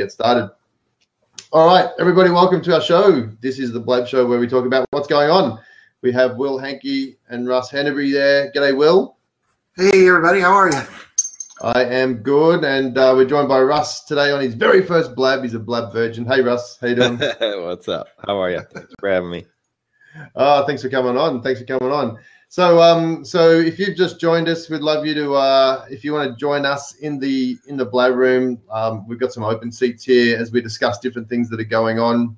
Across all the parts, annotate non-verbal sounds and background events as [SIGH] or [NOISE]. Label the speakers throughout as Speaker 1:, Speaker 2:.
Speaker 1: get started. All right, everybody, welcome to our show. This is the Blab Show where we talk about what's going on. We have Will Hankey and Russ Henneberry there. G'day, Will.
Speaker 2: Hey, everybody. How are you?
Speaker 1: I am good, and uh, we're joined by Russ today on his very first Blab. He's a Blab virgin. Hey, Russ. How you doing? [LAUGHS]
Speaker 3: What's up? How are you? Thanks for having me.
Speaker 1: Oh, thanks for coming on. Thanks for coming on. So, um, so if you've just joined us, we'd love you to, uh, if you want to join us in the in the Blab room, um, we've got some open seats here as we discuss different things that are going on.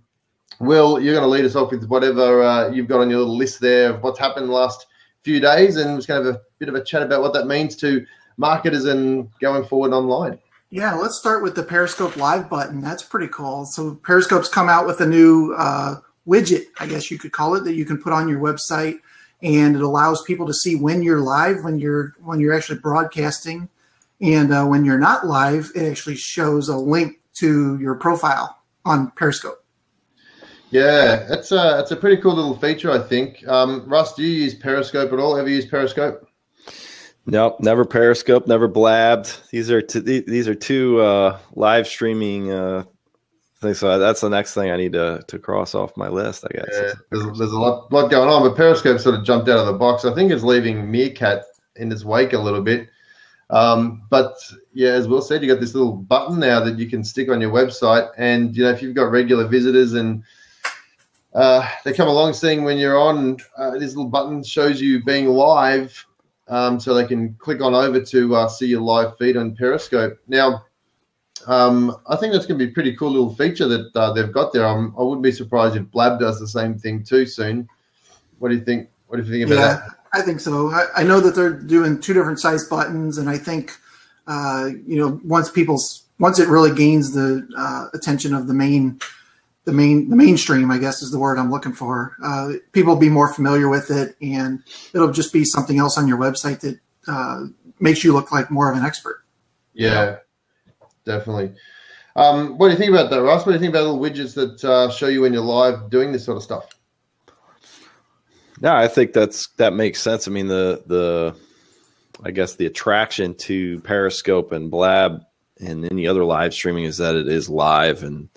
Speaker 1: Will, you're going to lead us off with whatever uh, you've got on your little list there of what's happened the last few days, and just to have a bit of a chat about what that means to marketers and going forward online.
Speaker 2: Yeah, let's start with the Periscope Live button. That's pretty cool. So Periscope's come out with a new uh, widget, I guess you could call it, that you can put on your website and it allows people to see when you're live, when you're when you're actually broadcasting, and uh, when you're not live, it actually shows a link to your profile on Periscope.
Speaker 1: Yeah, it's a it's a pretty cool little feature, I think. Um, Russ, do you use Periscope at all? Ever use Periscope?
Speaker 3: Nope, never Periscope, never blabbed. These are two, these are two uh, live streaming uh, think so. That's the next thing I need to to cross off my list. I guess.
Speaker 1: Yeah, there's, there's a lot lot going on, but Periscope sort of jumped out of the box. I think it's leaving Meerkat in its wake a little bit. Um, but yeah, as Will said, you got this little button now that you can stick on your website, and you know if you've got regular visitors and uh, they come along seeing when you're on, uh, this little button shows you being live, um, so they can click on over to uh, see your live feed on Periscope. Now, um, I think that's going to be a pretty cool little feature that uh, they've got there. I'm, I would not be surprised if Blab does the same thing too soon. What do you think? What do you think about yeah, that?
Speaker 2: I think so. I, I, know that they're doing two different size buttons, and I think uh, you know once people's once it really gains the uh, attention of the main the main the mainstream, I guess is the word I'm looking for. Uh, people will be more familiar with it, and it'll just be something else on your website that uh, makes you look like more of an expert.
Speaker 1: Yeah, definitely. Um, what do you think about that, Ross? What do you think about little widgets that uh, show you when you're live doing this sort of stuff?
Speaker 3: Yeah, I think that's that makes sense. I mean, the the I guess the attraction to Periscope and Blab and any other live streaming is that it is live and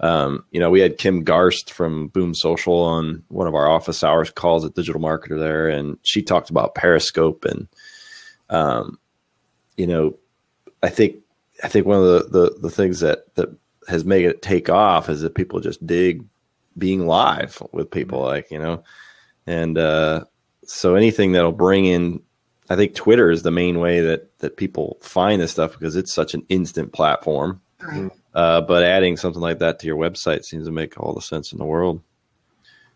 Speaker 3: um, you know, we had Kim Garst from Boom Social on one of our office hours calls at Digital Marketer there, and she talked about Periscope and, um, you know, I think I think one of the, the, the things that, that has made it take off is that people just dig being live with people, mm-hmm. like, you know, and uh, so anything that'll bring in, I think Twitter is the main way that, that people find this stuff because it's such an instant platform. Right. Uh, but adding something like that to your website seems to make all the sense in the world.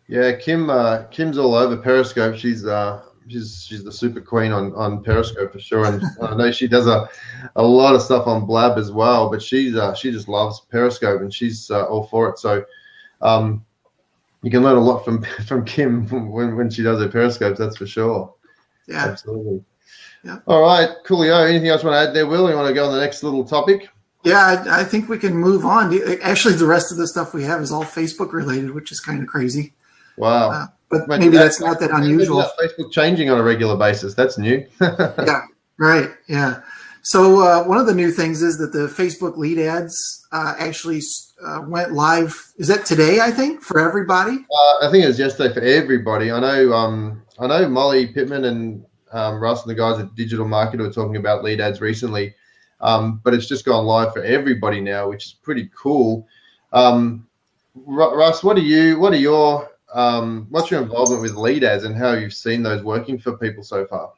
Speaker 1: Yeah, Kim. Uh, Kim's all over Periscope. She's uh, she's she's the super queen on on Periscope for sure, and [LAUGHS] I know she does a a lot of stuff on Blab as well. But she's uh, she just loves Periscope, and she's uh, all for it. So. Um, you can learn a lot from [LAUGHS] from Kim when, when she does her periscopes. That's for sure.
Speaker 2: Yeah,
Speaker 1: absolutely. Yeah. All right, coolio. Anything else you want to add there, Will? You want to go on the next little topic?
Speaker 2: Yeah, I, I think we can move on. Actually, the rest of the stuff we have is all Facebook related, which is kind of crazy.
Speaker 1: Wow. Uh,
Speaker 2: but maybe that's, not that unusual.
Speaker 1: Facebook changing on a regular basis. That's new. [LAUGHS]
Speaker 2: yeah, right. Yeah. So uh, one of the new things is that the Facebook lead ads uh, actually uh, went live. Is that today? I think for everybody.
Speaker 1: Uh, I think it was yesterday for everybody. I know. Um, I know Molly Pittman and um, Russ and the guys at Digital Marketer were talking about lead ads recently, um, but it's just gone live for everybody now, which is pretty cool. Um, Russ, what are you? What are your um, what's your involvement with lead ads and how you've seen those working for people so far?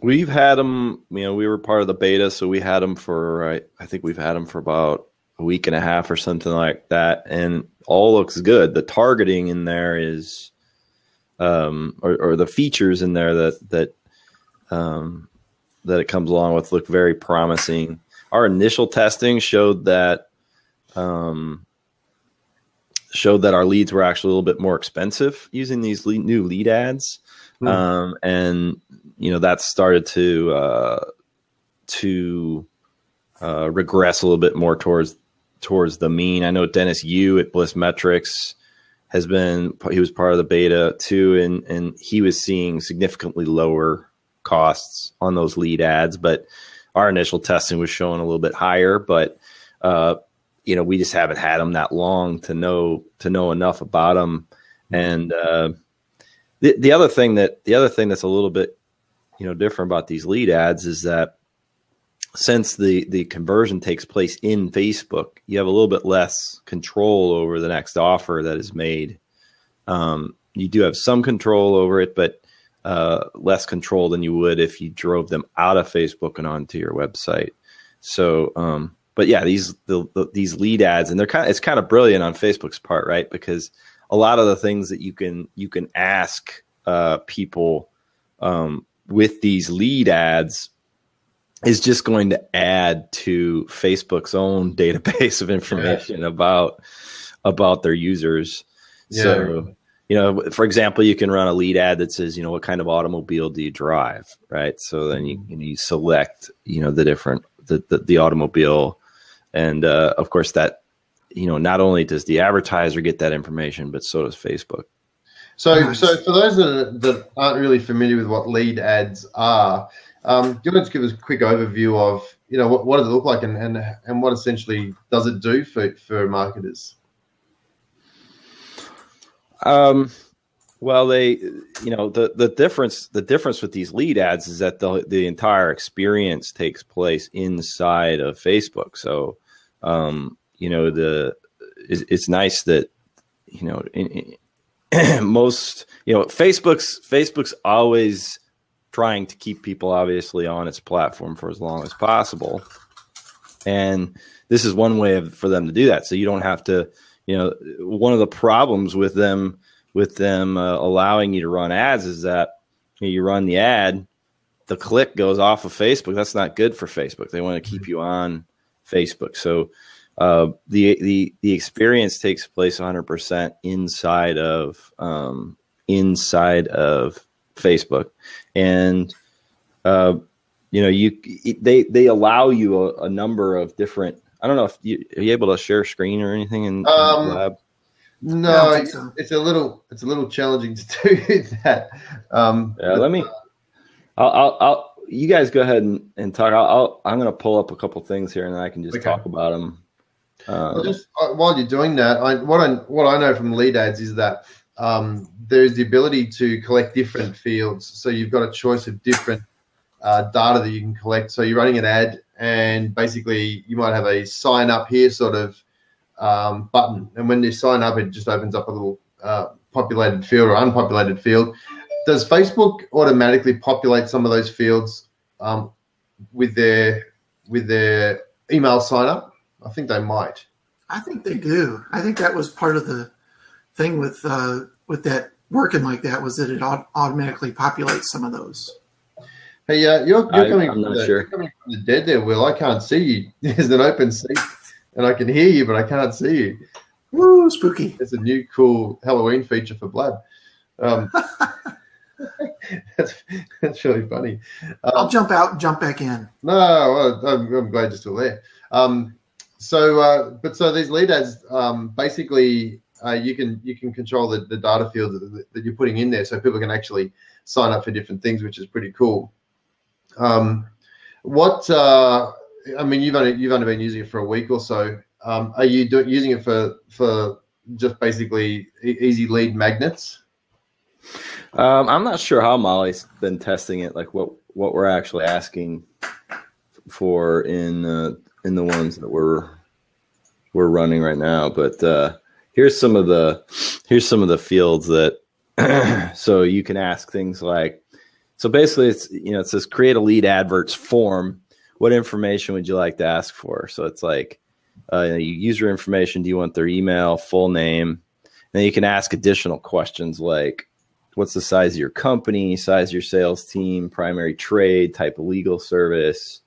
Speaker 3: We've had them, you know, we were part of the beta, so we had them for, I, I think we've had them for about a week and a half or something like that, and all looks good. The targeting in there is, um, or, or the features in there that that um, that it comes along with look very promising. Our initial testing showed that um, showed that our leads were actually a little bit more expensive using these lead, new lead ads, mm. um, and you know that started to uh, to uh, regress a little bit more towards towards the mean. I know Dennis Yu at Blitz Metrics has been he was part of the beta too, and and he was seeing significantly lower costs on those lead ads, but our initial testing was showing a little bit higher, but uh, you know, we just haven't had them that long to know to know enough about them. And uh, the the other thing that the other thing that's a little bit you know different about these lead ads is that since the the conversion takes place in Facebook, you have a little bit less control over the next offer that is made. Um, you do have some control over it, but uh, less control than you would if you drove them out of Facebook and onto your website. So, um, but yeah, these the, the, these lead ads, and they're kind of it's kind of brilliant on Facebook's part, right? Because a lot of the things that you can you can ask uh, people um, with these lead ads is just going to add to Facebook's own [LAUGHS] database of information yeah. about about their users. Yeah. So, you know, for example, you can run a lead ad that says, you know, what kind of automobile do you drive, right? So then you you, know, you select, you know, the different the the, the automobile, and uh, of course that you know not only does the advertiser get that information, but so does Facebook.
Speaker 1: So, nice. so for those that, that aren't really familiar with what lead ads are, um, do you want to give us a quick overview of you know what, what does it look like and, and and what essentially does it do for for marketers?
Speaker 3: Um, well, they you know the the difference the difference with these lead ads is that the the entire experience takes place inside of Facebook. So, um, you know the it's, it's nice that you know in, in [CLEARS THROAT] most you know Facebook's Facebook's always trying to keep people obviously on its platform for as long as possible. And this is one way of, for them to do that. So you don't have to, you know, one of the problems with them with them uh, allowing you to run ads is that you, know, you run the ad, the click goes off of Facebook. That's not good for Facebook. They want to keep you on Facebook. So uh, the the the experience takes place 100% inside of um, inside of Facebook, and uh, you know you they they allow you a, a, number of different. I don't know if you are you able to share screen or anything in, um, in the lab.
Speaker 1: No, so. it's a little it's a little challenging to [LAUGHS] do that. Um,
Speaker 3: yeah, let me. I'll, I'll, I'll, you guys go ahead and, and talk. I'll, i am going to pull up a couple things here, and then I can just okay. talk about them.
Speaker 1: Um, well, just uh, while you're doing that, I, what I what I know from lead ads is that um, there's the ability to collect different fields. So you've got a choice of different uh, data that you can collect. So you're running an ad, and basically you might have a sign up here sort of um, button, and when you sign up, it just opens up a little uh, populated field or unpopulated field. Does Facebook automatically populate some of those fields um, with their with their email sign up? I think they might.
Speaker 2: I think they do. I think that was part of the thing with uh, with that working like that was that it automatically populates some of those.
Speaker 1: Hey, uh, you're, you're, coming I, the, sure. you're, coming from the, dead there, Will. I can't see you. [LAUGHS] There's an open seat, and I can hear you, but I can't see you.
Speaker 2: Woo, spooky.
Speaker 1: It's a new cool Halloween feature for Blab. Um, [LAUGHS] [LAUGHS] that's that's really funny.
Speaker 2: Um, I'll jump out and jump back in.
Speaker 1: No, well, I'm, I'm, glad you're still there. Um, so, uh, but so these lead ads um, basically uh, you can you can control the, the data field that, that, you're putting in there, so people can actually sign up for different things, which is pretty cool. Um, what uh, I mean, you've only you've only been using it for a week or so. Um, are you do, using it for for just basically e- easy lead magnets?
Speaker 3: Um, I'm not sure how Molly's been testing it, like what what we're actually asking for in uh, in the ones that we're we're running right now, but uh, here's some of the here's some of the fields that [CLEARS THROAT] so you can ask things like so basically it's you know it says create a lead adverts form. What information would you like to ask for? So it's like uh, user information do you want their email full name? And then you can ask additional questions like what's the size of your company size of your sales team primary trade type of legal service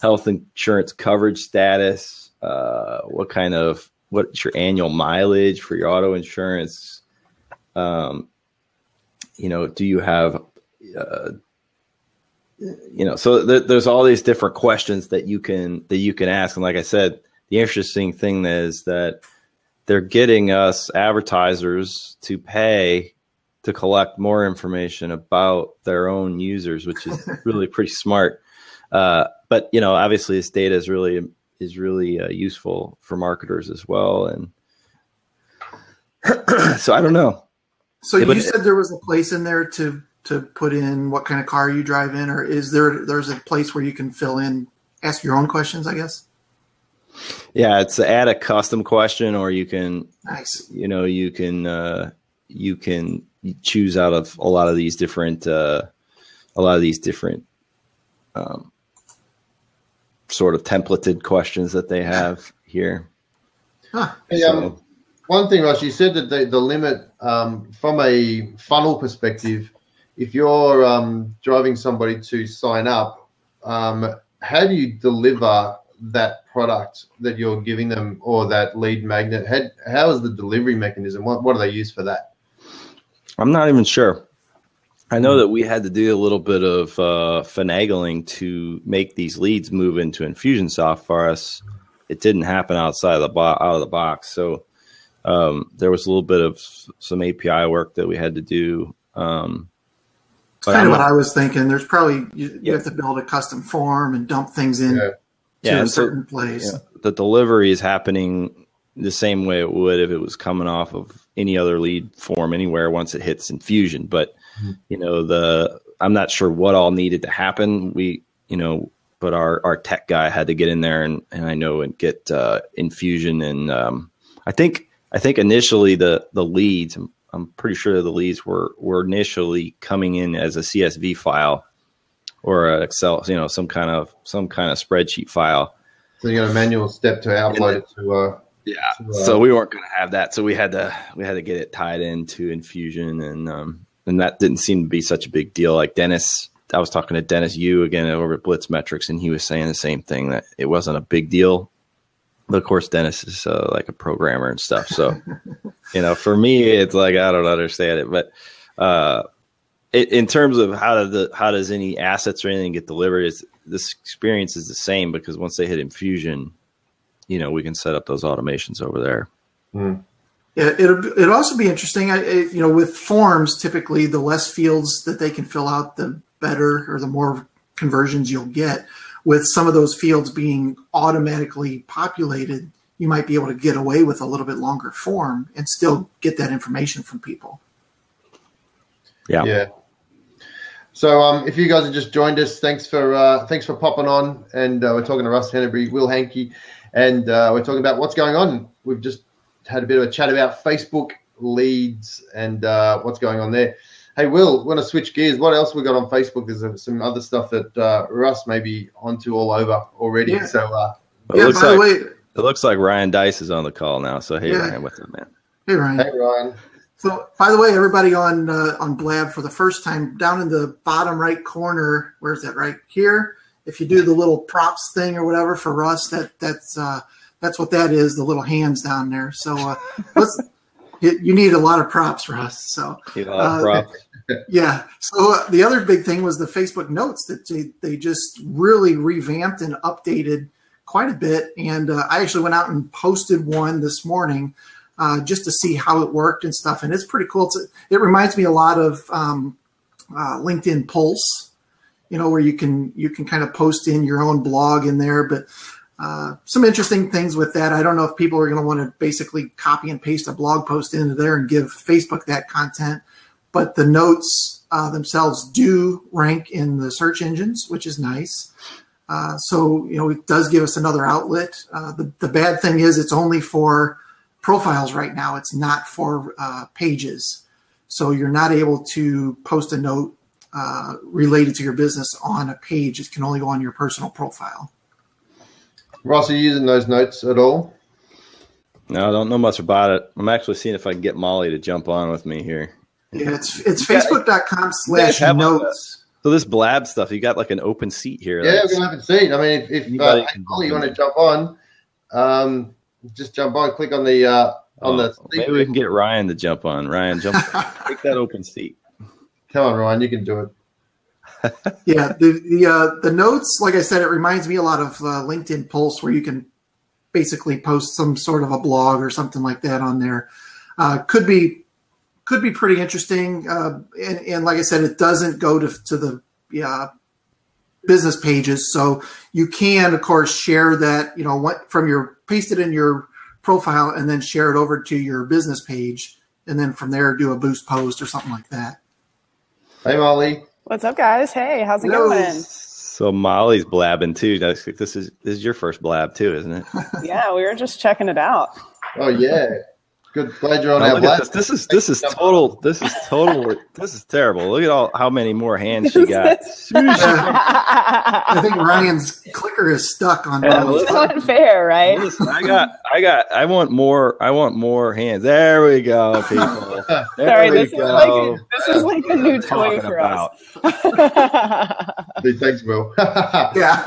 Speaker 3: health insurance coverage status uh, what kind of what's your annual mileage for your auto insurance? Um, you know, do you have, uh, you know, so th- there's all these different questions that you can that you can ask, and like I said, the interesting thing is that they're getting us advertisers to pay to collect more information about their own users, which is [LAUGHS] really pretty smart. Uh, but you know, obviously, this data is really is really uh, useful for marketers as well. And [CLEARS THROAT] so I don't know.
Speaker 2: So you said there was a place in there to to put in what kind of car you drive in, or is there there's a place where you can fill in, ask your own questions? I guess.
Speaker 3: Yeah, it's add a custom question, or you can
Speaker 2: Nice.
Speaker 3: you know you can uh, you can choose out of a lot of these different uh, a lot of these different um, sort of templated questions that they have here.
Speaker 2: Huh.
Speaker 1: Hey, um, one thing, Ross, you said that the, the limit um, from a funnel perspective, if you're um, driving somebody to sign up, um, how do you deliver that product that you're giving them or that lead magnet? How, how is the delivery mechanism? What, what do they use for that?
Speaker 3: I'm not even sure. I know that we had to do a little bit of uh, finagling to make these leads move into Infusionsoft for us. It didn't happen outside of the bo- out of the box, so um, there was a little bit of some API work that we had to do. Um,
Speaker 2: It's
Speaker 3: but
Speaker 2: kind
Speaker 3: I'm
Speaker 2: of what
Speaker 3: not-
Speaker 2: I was thinking. There's probably you, you
Speaker 3: Yeah.
Speaker 2: have to build a custom form and dump things in
Speaker 1: Yeah.
Speaker 2: to
Speaker 3: Yeah,
Speaker 2: a
Speaker 3: and so-
Speaker 2: certain place.
Speaker 3: yeah, the delivery is happening the same way it would if it was coming off of any other lead form anywhere once it hits infusion. But you know the i'm not sure what all needed to happen. We you know but our our tech guy had to get in there and, and i know and get uh, infusion and um, i think i think initially the the leads I'm, I'm pretty sure the leads were were initially coming in as a csv file or an excel you know some kind of some kind of spreadsheet file.
Speaker 1: So you got a manual step to upload it to. Uh,
Speaker 3: yeah.
Speaker 1: uh,
Speaker 3: So we weren't going to have that. So we had to we had to get it tied into infusion, and um, and that didn't seem to be such a big deal. Like Dennis, I was talking to Dennis Yu again over at Blitz Metrics, and he was saying the same thing that it wasn't a big deal. But of course, Dennis is uh, like a programmer and stuff. So [LAUGHS] you know, for me, it's like I don't understand it. But uh, it, in terms of how does the how does any assets or anything get delivered, is this experience is the same because once they hit infusion, you know, we can set up those automations over there.
Speaker 2: Yeah, it'll it'll also be interesting. I, it, you know, with forms, typically the less fields that they can fill out, the better or the more conversions you'll get. With some of those fields being automatically populated, you might be able to get away with a little bit longer form and still get that information from people.
Speaker 3: Yeah.
Speaker 1: Yeah. So um, if you guys have just joined us, thanks for uh, thanks for popping on, and uh, we're talking to Russ Henneberry, Will Hankey, and uh, we're talking about what's going on. We've just had a bit of a chat about Facebook leads and uh, what's going on there. Hey, Will, we're going to switch gears. What else we got on Facebook? There's some other stuff that uh, Russ may be onto all over already.
Speaker 2: Yeah.
Speaker 1: So uh,
Speaker 3: It
Speaker 2: yeah.
Speaker 3: looks
Speaker 2: By
Speaker 3: like
Speaker 2: the way,
Speaker 3: it looks like Ryan Deiss is on the call now. So hey,
Speaker 2: Yeah.
Speaker 3: Ryan, what's up, man?
Speaker 2: hey Ryan.
Speaker 1: hey, Ryan.
Speaker 2: So, by the way, everybody on uh, on Blab for the first time, down in the bottom right corner, where's that? Right here. If you do the little props thing or whatever for Russ, that that's uh, that's what that is. The little hands down there. So uh, [LAUGHS] let's. You you need a lot of props, Russ. So Uh,
Speaker 3: Rob? [LAUGHS]
Speaker 2: yeah. So uh, the other big thing was the Facebook Notes that they, they just really revamped and updated quite a bit. And uh, I actually went out and posted one this morning uh, just to see how it worked and stuff. And it's pretty cool. It's, it reminds me a lot of um, uh, LinkedIn Pulse, you know, where you can you can kind of post in your own blog in there, but. Uh, some interesting things with that. I don't know if people are going to want to basically copy and paste a blog post into there and give Facebook that content but the notes uh, themselves do rank in the search engines, which is nice. Uh, so you know it does give us another outlet. Uh, the the bad thing is it's only for profiles right now. It's not for uh, pages, so you're not able to post a note uh, related to your business on a page. It can only go on your personal profile.
Speaker 1: Ross, are you using those notes at all?
Speaker 3: No, I don't know much about it. I'm actually seeing if I can get Molly to jump on with me here.
Speaker 2: Yeah, it's it's
Speaker 3: You guys-
Speaker 2: facebook.com slash notes.
Speaker 3: So this blab stuff, you got like an open seat here.
Speaker 1: Yeah,
Speaker 3: That's-
Speaker 1: we're gonna have a seat. I mean, if, if uh,
Speaker 3: Anybody
Speaker 1: hey,
Speaker 3: can
Speaker 1: Ollie, you want to jump on, um, just jump on. Click on the uh, on
Speaker 3: Oh,
Speaker 1: the.
Speaker 3: maybe we can get Ryan to jump on. Ryan, jump, [LAUGHS] take that open seat.
Speaker 1: Come on, Ryan, you can do it. [LAUGHS]
Speaker 2: yeah the the uh, the notes like i said it reminds me a lot of uh, linkedin pulse where you can basically post some sort of a blog or something like that on there uh, could be could be pretty interesting uh, and, and like i said it doesn't go to, to the business pages. So you can, of course, share that, you know, what from your paste it in your profile and then share it over to your business page. And then from there, do a boost post or something like that.
Speaker 1: Hey, Molly.
Speaker 4: What's up, guys? Hey, how's it
Speaker 2: Hello.
Speaker 4: going?
Speaker 3: So Molly's blabbing too. This is this is your first blab too, isn't it? [LAUGHS]
Speaker 4: Yeah, we were just checking it out.
Speaker 1: Oh yeah. Good. Glad you're on
Speaker 3: Now
Speaker 1: our
Speaker 3: look this. This is this is total. This is total. This is terrible. Look at all how many more hands she got. As soon as she-
Speaker 2: I think Ryan's clicker is stuck on
Speaker 3: Yeah,
Speaker 2: those.
Speaker 4: it's not fair, right?
Speaker 3: Listen, I got, I got, I want more. I want more hands. There we go, people. [LAUGHS] There
Speaker 4: Sorry,
Speaker 3: we
Speaker 4: this is
Speaker 3: go.
Speaker 4: like this is like a new toy for
Speaker 3: about.
Speaker 4: us. [LAUGHS]
Speaker 1: Hey, Thanks, Will. [LAUGHS]
Speaker 2: Yeah.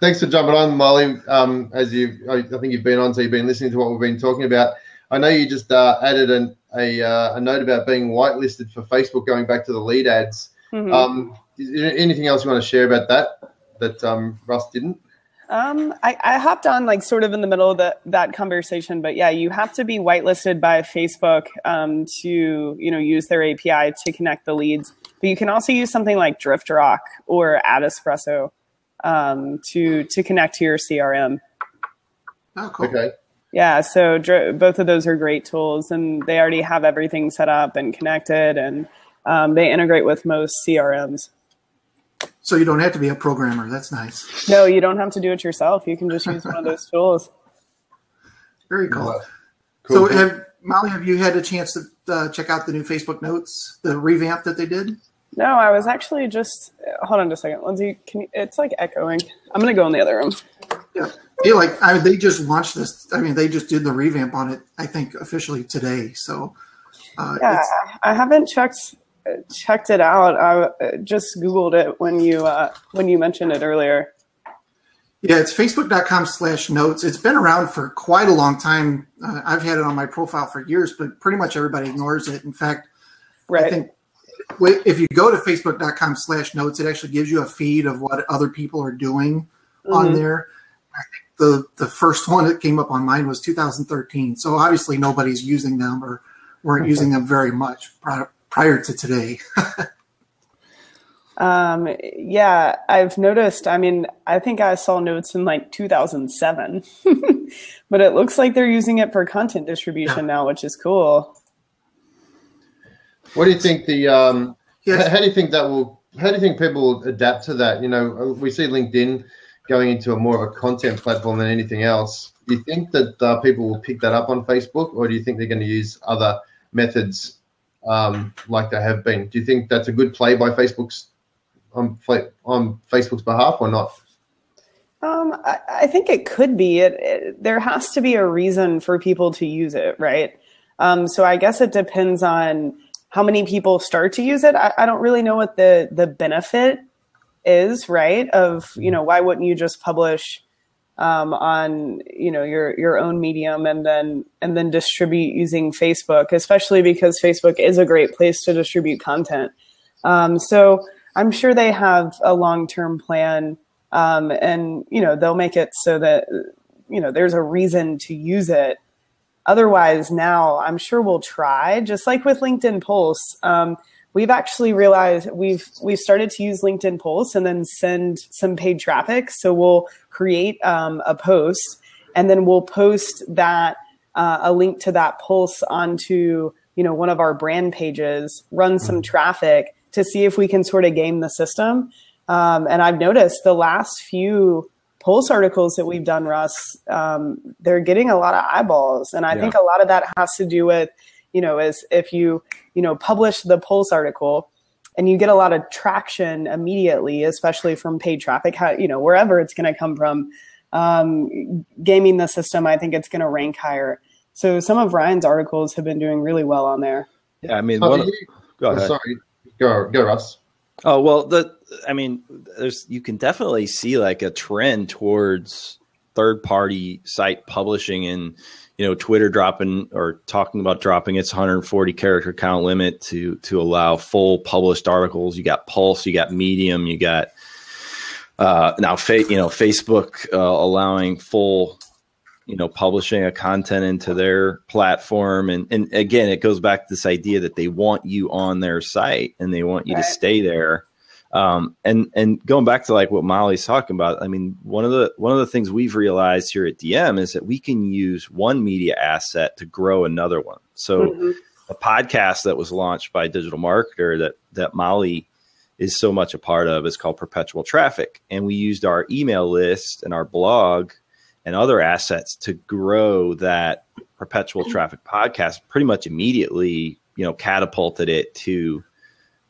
Speaker 1: Thanks for jumping on, Molly. Um, as you, I I think you've been on, so you've been listening to what we've been talking about. I know you just uh, added an, a uh, a note about being whitelisted for Facebook, going back to the lead ads.
Speaker 4: Mhm.
Speaker 1: Um, is there anything else you want to share about that that um, Russ didn't?
Speaker 4: Um, I, I hopped on like sort of in the middle of the, that conversation, but yeah, you have to be whitelisted by Facebook um, to you know use their API to connect the leads. But you can also use something like Driftrock or AdEspresso um, to to connect to your CRM.
Speaker 2: Oh, cool.
Speaker 1: Okay.
Speaker 4: Yeah, so dr- both of those are great tools, and they already have everything set up and connected, and um, they integrate with most CRMs.
Speaker 2: So you don't have to be a programmer. That's nice.
Speaker 4: No, you don't have to do it yourself. You can just use one of those [LAUGHS] tools.
Speaker 2: Very cool.
Speaker 1: Cool.
Speaker 2: So have Molly, have you had a chance to uh, check out the new Facebook notes, the revamp that they did?
Speaker 4: No, I was actually just hold on just a second, Lindsay. Can you, it's like echoing. I'm gonna go in the other room.
Speaker 2: Yeah. Yeah, like I mean, they just launched this. I mean, they just did the revamp on it. I think officially today. So uh,
Speaker 4: Yeah,
Speaker 2: it's,
Speaker 4: I haven't checked checked it out. I just googled it when you uh, when you mentioned it earlier.
Speaker 2: yeah, it's facebook.com slash notes. It's been around for quite a long time. Uh, I've had it on my profile for years, but pretty much everybody ignores it. In fact,
Speaker 4: right.
Speaker 2: I think if you go to facebook.com slash notes, it actually gives you a feed of what other people are doing on
Speaker 4: Mhm.
Speaker 2: there. I think the, the first one that came up on mine was 2013. So obviously nobody's using them or weren't using them very much prior, prior to today. [LAUGHS]
Speaker 4: Um, yeah, I've noticed. I mean, I think I saw notes in like 2007, [LAUGHS] but it looks like they're using it for content distribution now, which is cool.
Speaker 1: What do you think the um,
Speaker 2: Yes.
Speaker 1: How, how do you think that will? How do you think people will adapt to that? You know, uh, we see LinkedIn going into a more of a content platform than anything else. Do you think that uh, people will pick that up on Facebook, or do you think they're going to use other methods um, like they have been? Do you think that's a good play by Facebook's on on Facebook's behalf, or not?
Speaker 4: Um, I, I think it could be. It, it there has to be a reason for people to use it, right? Um, so I guess it depends on how many people start to use it. I, I don't really know what the the benefit is, right? Of you know, why wouldn't you just publish um, on you know your your own medium and then and then distribute using Facebook, especially because Facebook is a great place to distribute content. Um, so I'm sure they have a long term plan, um, and you know they'll make it so that you know there's a reason to use it. Otherwise, now I'm sure we'll try, just like with LinkedIn Pulse. Um, we've actually realized we've we've started to use LinkedIn Pulse and then send some paid traffic. So we'll create um, a post and then we'll post that uh, a link to that Pulse onto you know one of our brand pages, run some traffic to see if we can sort of game the system. Um, and I've noticed the last few Pulse articles that we've done, Russ, um, they're getting a lot of eyeballs, and I
Speaker 3: Yeah.
Speaker 4: think a lot of that has to do with you know is if you you know publish the Pulse article and you get a lot of traction immediately, especially from paid traffic, how, you know wherever it's going to come from. Um, gaming the system, I think it's going to rank higher. So some of Ryan's articles have been doing really well on there.
Speaker 3: Yeah, I mean,
Speaker 1: Oh,
Speaker 3: one,
Speaker 1: you-
Speaker 3: go ahead.
Speaker 1: sorry, go go Russ.
Speaker 3: Oh well, the I mean, there's you can definitely see like a trend towards third party site publishing and you know Twitter dropping or talking about dropping its 140 character count limit to to allow full published articles. You got Pulse, you got Medium, you got uh, now fa- you know Facebook uh, allowing full you know publishing a content into their platform and and again it goes back to this idea that they want you on their site and they want you
Speaker 4: Right.
Speaker 3: to stay there Um, and and going back to like what Molly's talking about, I mean, one of the one of the things we've realized here at DM is that we can use one media asset to grow another one. So mm-hmm. a podcast that was launched by a digital marketer that that Molly is so much a part of is called Perpetual Traffic, and we used our email list and our blog and other assets to grow that Perpetual Traffic podcast pretty much immediately. You know, catapulted it to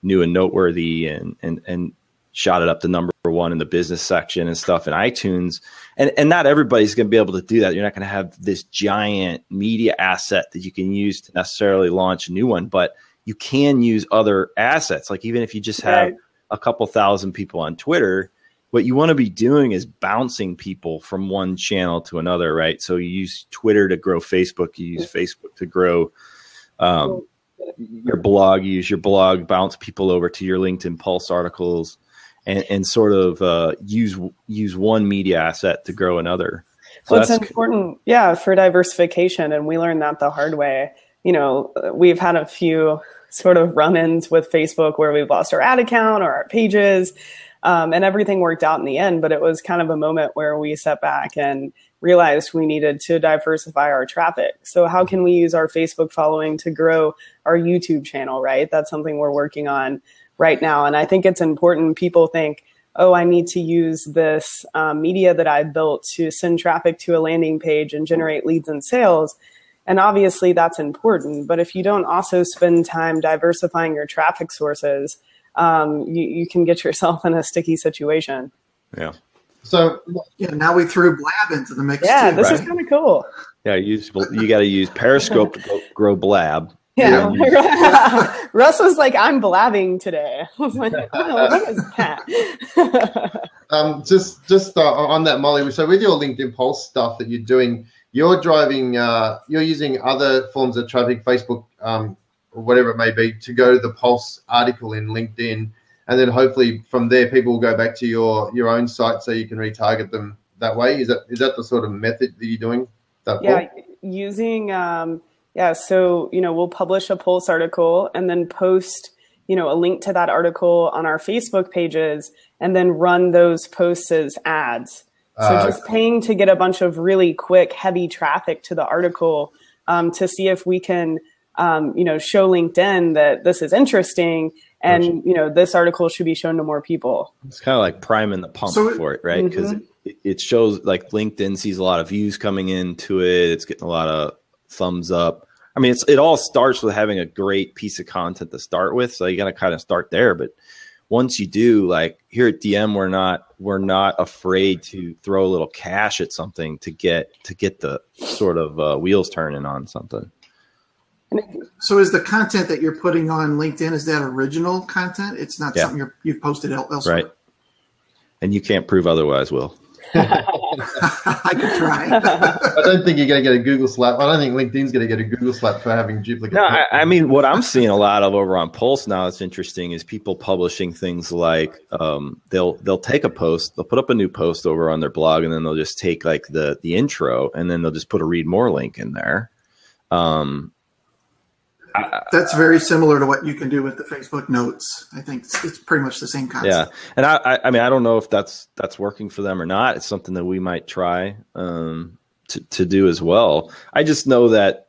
Speaker 3: new and noteworthy and and and shot it up to number one in the business section and stuff in iTunes. And and not everybody's going to be able to do that. You're not going to have this giant media asset that you can use to necessarily launch a new one, but you can use other assets. Like even if you just have right. a couple thousand people on Twitter, what you want to be doing is bouncing people from one channel to another, right? So you use Twitter to grow Facebook, you use Facebook to grow um, your blog, you use your blog, bounce people over to your LinkedIn Pulse articles, and, and sort of uh, use use one media asset to grow another.
Speaker 4: So well, it's important, yeah, for diversification, and we learned that the hard way. You know, we've had a few sort of run-ins with Facebook where we've lost our ad account or our pages, um, and everything worked out in the end. But it was kind of a moment where we sat back and realized we needed to diversify our traffic. So how can we use our Facebook following to grow our YouTube channel, right? That's something we're working on right now. And I think it's important people think, oh, I need to use this um, media that I built to send traffic to a landing page and generate leads and sales. And obviously that's important. But if you don't also spend time diversifying your traffic sources, um, you, you can get yourself in a sticky situation.
Speaker 3: Yeah.
Speaker 1: So
Speaker 2: yeah, now we threw Blab into the mix.
Speaker 4: Yeah,
Speaker 2: too,
Speaker 4: this
Speaker 2: right?
Speaker 4: is kind of cool.
Speaker 3: Yeah, use you got to use Periscope to grow Blab.
Speaker 4: Yeah, yeah. [LAUGHS] Russ was like, "I'm blabbing today." [LAUGHS] I was like, oh, "What is
Speaker 1: that?" [LAUGHS] um, just just uh, on that, Molly. So with your LinkedIn Pulse stuff that you're doing, you're driving, uh, you're using other forms of traffic, Facebook, um, or whatever it may be, to go to the Pulse article in LinkedIn and then hopefully from there people will go back to your your own site so you can retarget them that way. Is that is that the sort of method that you're doing?
Speaker 4: yeah, using um, yeah. So you know we'll publish a Pulse article and then post you know a link to that article on our Facebook pages and then run those posts as ads. So uh, just paying to get a bunch of really quick, heavy traffic to the article um, to see if we can, um, you know, show LinkedIn that this is interesting and gotcha. you know this article should be shown to more people.
Speaker 3: It's kind of like priming the pump so, for it right? Because mm-hmm. it, it, shows like linkedin sees a lot of views coming into it. It's getting a lot of thumbs up. I mean it's it all starts with having a great piece of content to start with so you got to kind of start there. But once you do like here at dm we're not we're not afraid to throw a little cash at something to get to get the sort of uh, wheels turning on something
Speaker 2: so is the content that you're putting on LinkedIn is that original content? It's not yeah. something you're, you've posted elsewhere,
Speaker 3: right? And you can't prove otherwise, Will. [LAUGHS] [LAUGHS]
Speaker 2: I could try. [LAUGHS]
Speaker 1: I don't think you're going to get a Google slap. I don't think LinkedIn's going to get a Google slap for having duplicate.
Speaker 3: No, I, I, mean what I'm seeing a lot of over on Pulse now. It's interesting is people publishing things like um, they'll they'll take a post, they'll put up a new post over on their blog, and then they'll just take like the the intro, and then they'll just put a read more link in there. Um,
Speaker 2: that's very similar to what you can do with the Facebook Notes. I think it's, it's pretty much the same concept.
Speaker 3: Yeah, and I, I mean, I don't know if that's that's working for them or not. It's something that we might try um, to to do as well. I just know that,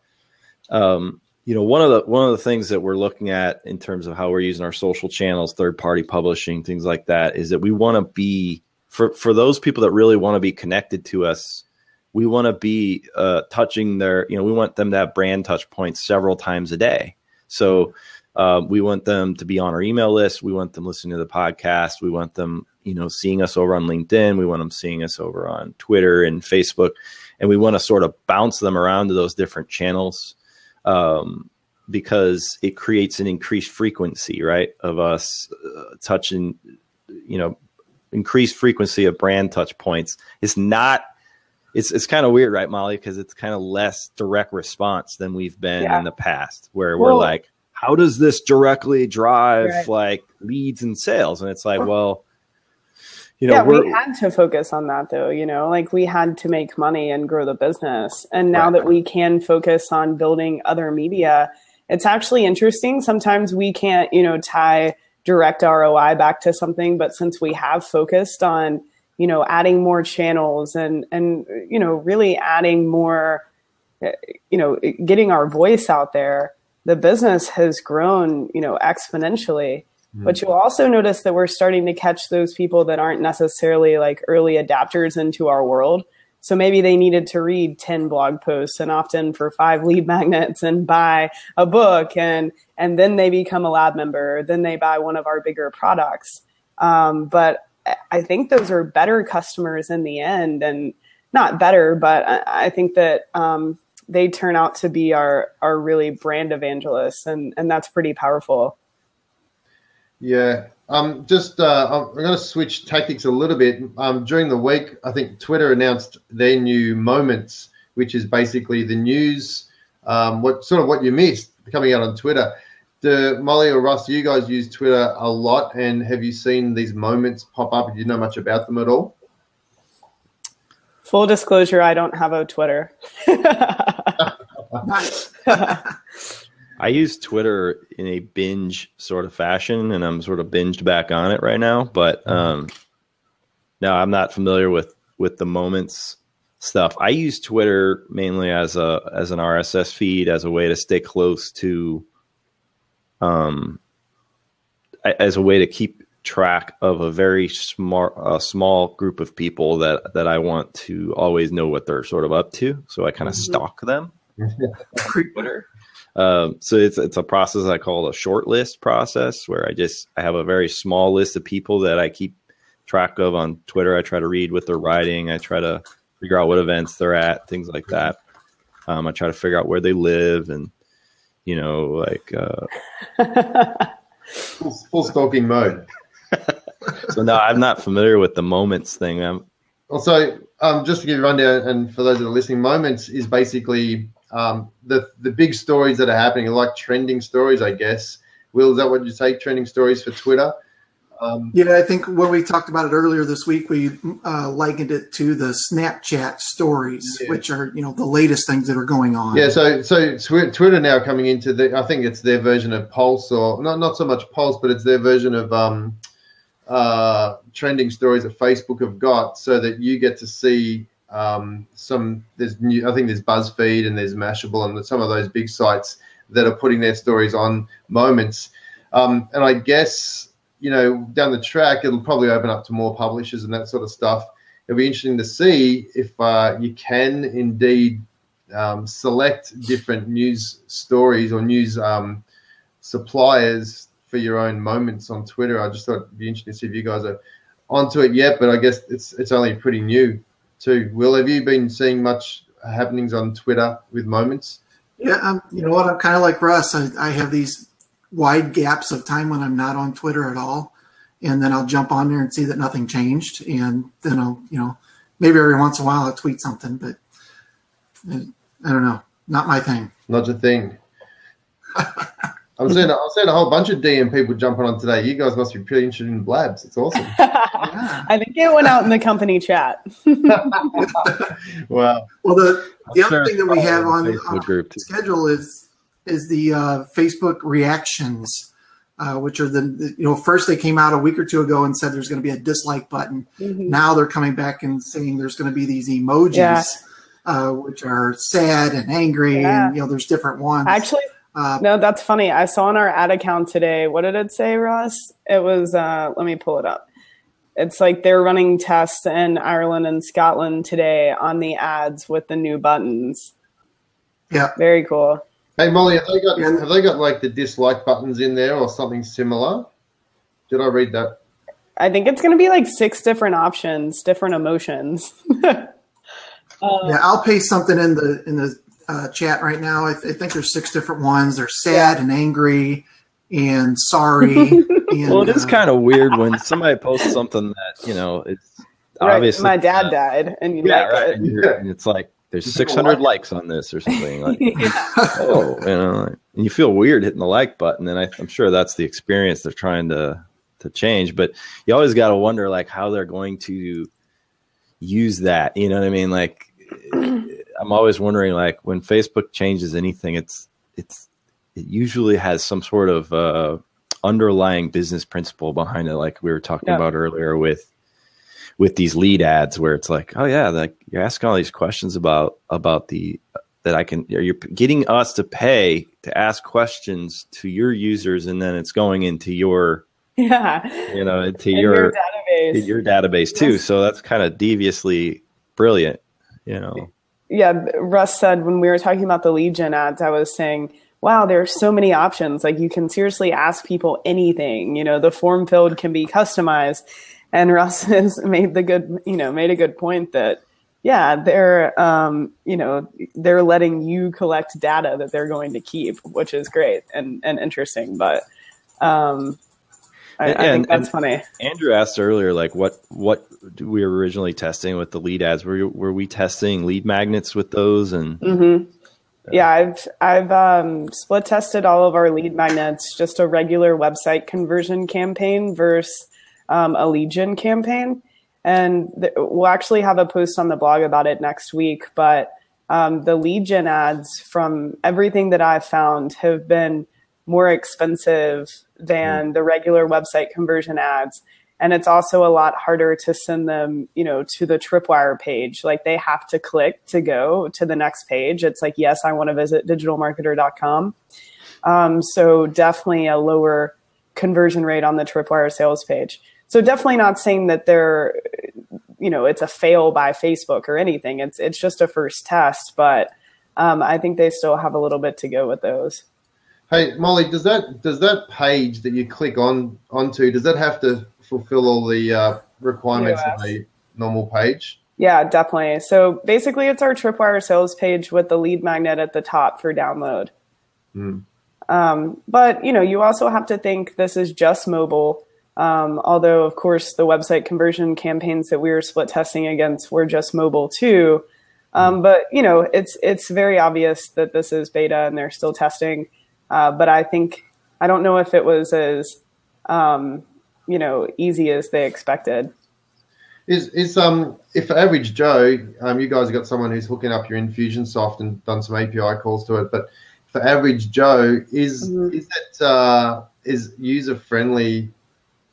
Speaker 3: um, you know, one of the one of the things that we're looking at in terms of how we're using our social channels, third party publishing, things like that, is that we want to be for for those people that really want to be connected to us we want to be uh, touching their, you know, we want them to have brand touch points several times a day. So uh, we want them to be on our email list. We want them listening to the podcast. We want them, you know, seeing us over on LinkedIn. We want them seeing us over on Twitter and Facebook. And we want to sort of bounce them around to those different channels um, because it creates an increased frequency, right, of us uh, touching, you know, increased frequency of brand touch points. It's not – it's it's kind of weird, right, Molly? Because it's kind of less direct response than we've been yeah. in the past, where well, we're like, how does this directly drive right. like leads and sales? And it's like, well, you know,
Speaker 4: yeah, we had to focus on that though. You know, like we had to make money and grow the business, and now right. that we can focus on building other media, it's actually interesting. Sometimes we can't, you know, tie direct ROI back to something. But since we have focused on, you know, adding more channels and and you know, really adding more, you know, getting our voice out there, the business has grown, you know, exponentially. Mm. But you'll also notice that we're starting to catch those people that aren't necessarily like early adapters into our world. So maybe they needed to read 10 blog posts and opt in for five lead [LAUGHS] magnets and buy a book and and then they become a lab member, then they buy one of our bigger products. Um, but I think those are better customers in the end and not better, but I, think that um, they turn out to be our our really brand evangelists and and that's pretty powerful.
Speaker 1: Yeah, um, just uh, I'm going to switch tactics a little bit. Um, during the week, I think Twitter announced their new moments, which is basically the news, um, what sort of what you missed coming out on Twitter. Do Molly or Russ, you guys use Twitter a lot, and have you seen these moments pop up? Do you know much about them at all?
Speaker 4: Full disclosure, I don't have a Twitter. [LAUGHS]
Speaker 3: I use Twitter in a binge sort of fashion, and I'm sort of binged back on it right now. But um, no, I'm not familiar with with the moments stuff. I use Twitter mainly as a as an RSS feed as a way to stay close to, um, as a way to keep track of a very smart a small group of people that that I want to always know what they're sort of up to. So I kind of mm-hmm. stalk them. [LAUGHS] Twitter. Um, so it's it's a process I call a short list process where I just I have a very small list of people that I keep track of on Twitter. I try to read what they're writing. I try to figure out what events they're at, things like that. Um, I try to figure out where they live and you know like uh,
Speaker 1: full, full stalking mode. [LAUGHS]
Speaker 3: so no, I'm not familiar with the moments thing. I'm
Speaker 1: also um, just to give you a rundown, and for those that are listening, moments is basically um, the the big stories that are happening, like trending stories, I guess. Will, is that what you say? Trending stories for Twitter?
Speaker 2: Um, yeah, I think when we talked about it earlier this week, we uh, likened it to the Snapchat stories, yeah. which are you know the latest things that are going on.
Speaker 1: Yeah, so so Twitter now coming into the, I think it's their version of Pulse, or not not so much Pulse, but it's their version of um, uh, trending stories that Facebook have got, so that you get to see um, some there's new, I think there's BuzzFeed and there's Mashable and some of those big sites that are putting their stories on moments. Um, and I guess you know down the track it'll probably open up to more publishers and that sort of stuff. It'll be interesting to see if uh, you can indeed um, select different news stories or news um, suppliers for your own moments on Twitter. I just thought it'd be interesting to see if you guys are onto it yet, but I guess it's it's only pretty new too. Will, have you been seeing much happenings on Twitter with moments?
Speaker 2: Yeah, um, you know what? I'm kind of like Russ. I, I have these wide gaps of time when I'm not on Twitter at all, and then I'll jump on there and see that nothing changed, and then I'll, you know, maybe every once in a while I'll tweet something, but I, don't know, not my thing.
Speaker 1: Not your thing. I'm seeing I'm seeing a whole bunch of DM people jumping on today. You guys must be pretty interested in blabs. It's awesome.
Speaker 4: yeah. [LAUGHS] I think it went out in the company chat. [LAUGHS]
Speaker 1: wow.
Speaker 2: Well, the the I'm other sure thing that we have on, on group schedule is is the uh, Facebook reactions, uh, which are the, the, you know first they came out a week or two ago and said there's going to be a dislike button. Mm-hmm. Now they're coming back and saying there's going to be these emojis. Yeah. Uh, which are sad and angry, yeah. and you know, there's different ones.
Speaker 4: Actually, uh, no, that's funny. I saw on our ad account today. What did it say, Ross? It was. Uh, let me pull it up. It's like they're running tests in Ireland and Scotland today on the ads with the new buttons.
Speaker 2: Yeah,
Speaker 4: very cool.
Speaker 1: Hey Molly, have they got have they got like the dislike buttons in there or something similar? Did I read that?
Speaker 4: I think it's going to be like six different options, different emotions. [LAUGHS]
Speaker 2: yeah, I'll paste something in the in the uh, chat right now. I, th- I, think there's six different ones. They're sad yeah. and angry and sorry. [LAUGHS] and,
Speaker 3: well, it is uh, kind of weird when somebody posts something that you know it's right. obviously
Speaker 4: my dad uh, died, and you yeah, right.
Speaker 3: It. And, and, it's like there's 600 likes on this or something. [LAUGHS] Like, oh, you know, like, and you feel weird hitting the like button, and I, I'm sure that's the experience they're trying to to change. But you always got to wonder like how they're going to use that. You know what I mean? Like [CLEARS THROAT] I'm always wondering, like when Facebook changes anything, it's it's it usually has some sort of uh, underlying business principle behind it, like we were talking
Speaker 4: Yeah.
Speaker 3: about earlier with with these lead ads, where it's like, oh yeah, like you're asking all these questions about about the that I can you're getting us to pay to ask questions to your users, and then it's going into your
Speaker 4: Yeah.
Speaker 3: you know
Speaker 4: to
Speaker 3: your
Speaker 4: your database.
Speaker 3: your database too.
Speaker 4: Yes.
Speaker 3: So that's kind of deviously brilliant, you know.
Speaker 4: yeah, Russ said when we were talking about the Legion ads, I was saying, wow, there are so many options. Like you can seriously ask people anything. You know, the form filled can be customized. And Russ [LAUGHS] has made the good, you know, made a good point that, yeah, they're, um, you know, they're letting you collect data that they're going to keep, which is great and, and interesting. But um, I, I think that's
Speaker 3: and-
Speaker 4: funny.
Speaker 3: Andrew asked earlier, like what what we were originally testing with the lead ads. Were were we testing lead magnets with those? And
Speaker 4: hmm Yeah, I've I've um, split tested all of our lead magnets, just a regular website conversion campaign versus um, a gen campaign, and th- we'll actually have a post on the blog about it next week. But um, the lead gen ads, from everything that I've found, have been more expensive than the regular website conversion ads. And it's also a lot harder to send them you know to the tripwire page. Like they have to click to go to the next page. It's like yes i want to visit digitalmarketer.com um, so definitely a lower conversion rate on the tripwire sales page so definitely not saying that they're you know it's a fail by facebook or anything it's it's just a first test but um, i think they still have a little bit to go with those
Speaker 1: Hey Molly, does that does that page that you click on onto does that have to fulfill all the uh, requirements of a normal page?
Speaker 4: Yeah, definitely. So basically, it's our Tripwire sales page with the lead magnet at the top for download.
Speaker 1: Hmm.
Speaker 4: Um, but you know, you also have to think this is just mobile. Um, although, of course, the website conversion campaigns that we were split testing against were just mobile too. Um, but you know, it's it's very obvious that this is beta and they're still testing. Uh, but I think I don't know if it was as um, you know easy as they expected.
Speaker 1: Is is um if for average Joe, um you guys have got someone who's hooking up your Infusionsoft and done some API calls to it, but for average Joe, is
Speaker 4: Mhm.
Speaker 1: is it uh, is user friendly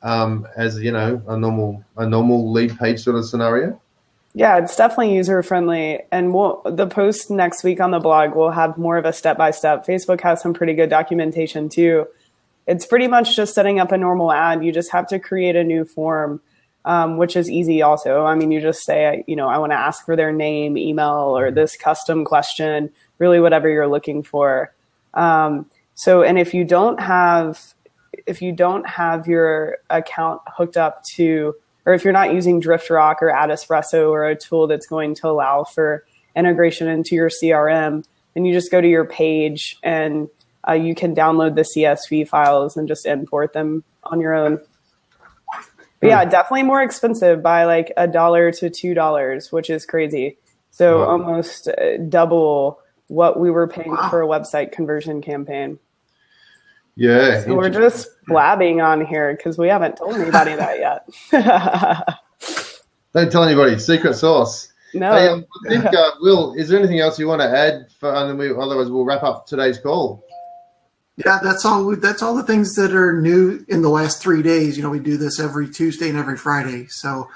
Speaker 1: um, as you know a normal a normal lead page sort of scenario?
Speaker 4: Yeah, it's definitely user friendly. And we'll, the post next week on the blog will have more of a step by step. Facebook has some pretty good documentation too. It's pretty much just setting up a normal ad. You just have to create a new form, um, which is easy also. I mean, you just say, you know, I want to ask for their name, email, or this custom question, really whatever you're looking for. Um, so, and if you don't have, if you don't have your account hooked up to or if you're not using Driftrock or AdEspresso or a tool that's going to allow for integration into your CRM, then you just go to your page and uh, you can download the CSV files and just import them on your own. But yeah, definitely more expensive by like a dollar to two dollars, which is crazy. So
Speaker 1: Wow.
Speaker 4: almost uh, double what we were paying
Speaker 2: Wow.
Speaker 4: for a website conversion campaign.
Speaker 1: Yeah,
Speaker 4: So we're just blabbing on here because we haven't told anybody that yet. [LAUGHS]
Speaker 1: don't tell anybody. Secret sauce.
Speaker 4: no.
Speaker 1: Hey, um, I think [LAUGHS] uh, Will, is there anything else you want to add? For, and then we, otherwise, we'll wrap up today's call.
Speaker 2: Yeah, that's all. That's all the things that are new in the last three days. You know, we do this every Tuesday and every Friday. So,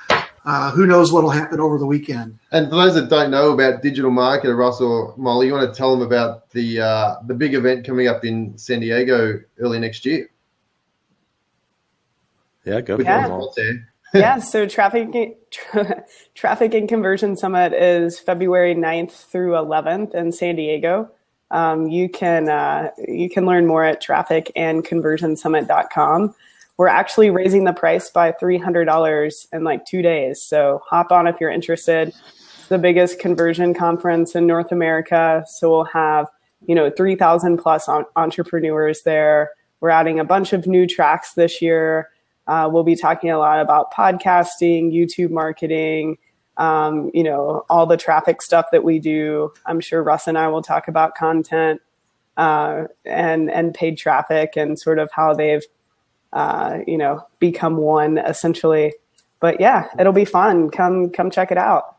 Speaker 2: uh, who knows what'll happen over the weekend?
Speaker 1: And for those that don't know about digital marketer, Russell, Molly, you want to tell them about the uh, the big event coming up in San Diego early next year.
Speaker 3: yeah, go
Speaker 1: With
Speaker 4: Yeah.
Speaker 1: the
Speaker 3: Mal.
Speaker 1: there. [LAUGHS]
Speaker 4: yeah, so traffic tra- [LAUGHS] traffic and conversion summit is February 9th through 11th in San Diego. Um, you can uh, you can learn more at trafficandconversionsummit.com. We're actually raising the price by $300 in like 2 days. So hop on if you're interested. It's the biggest conversion conference in North America, so we'll have, you know, 3,000 plus on- entrepreneurs there. We're adding a bunch of new tracks this year. Uh, we'll be talking a lot about podcasting, YouTube marketing, um, you know, all the traffic stuff that we do. I'm sure Russ and I will talk about content uh, and and paid traffic and sort of how they've, uh, you know, become one essentially. But yeah, it'll be fun. Come come check it out.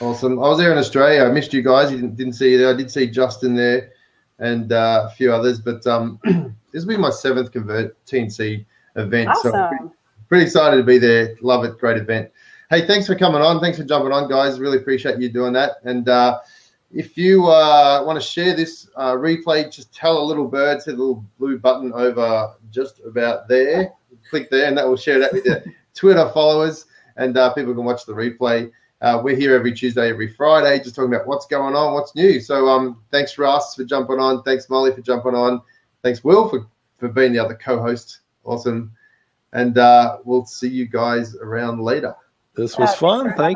Speaker 1: Awesome. I was there in Australia. I missed you guys. You didn't, didn't see you there. I did see Justin there. and uh, a few others. But um, [CLEARS THROAT] this will be my seventh Convert TNC event.
Speaker 4: Awesome.
Speaker 1: So pretty, pretty excited to be there. Love it. Great event. Hey, thanks for coming on. Thanks for jumping on, guys. Really appreciate you doing that. And uh, if you uh, want to share this uh, replay, just tell a little bird, hit the little blue button over just about there. Click there, and that will share that with your [LAUGHS] Twitter followers, and uh, people can watch the replay. Uh, we're here every Tuesday, every Friday, just talking about what's going on, what's new. So, um, thanks Russ for jumping on. Thanks Molly for jumping on. Thanks Will for for being the other co-host. Awesome. And uh, we'll see you guys around later.
Speaker 3: This was fun.
Speaker 4: thanks for
Speaker 3: Thank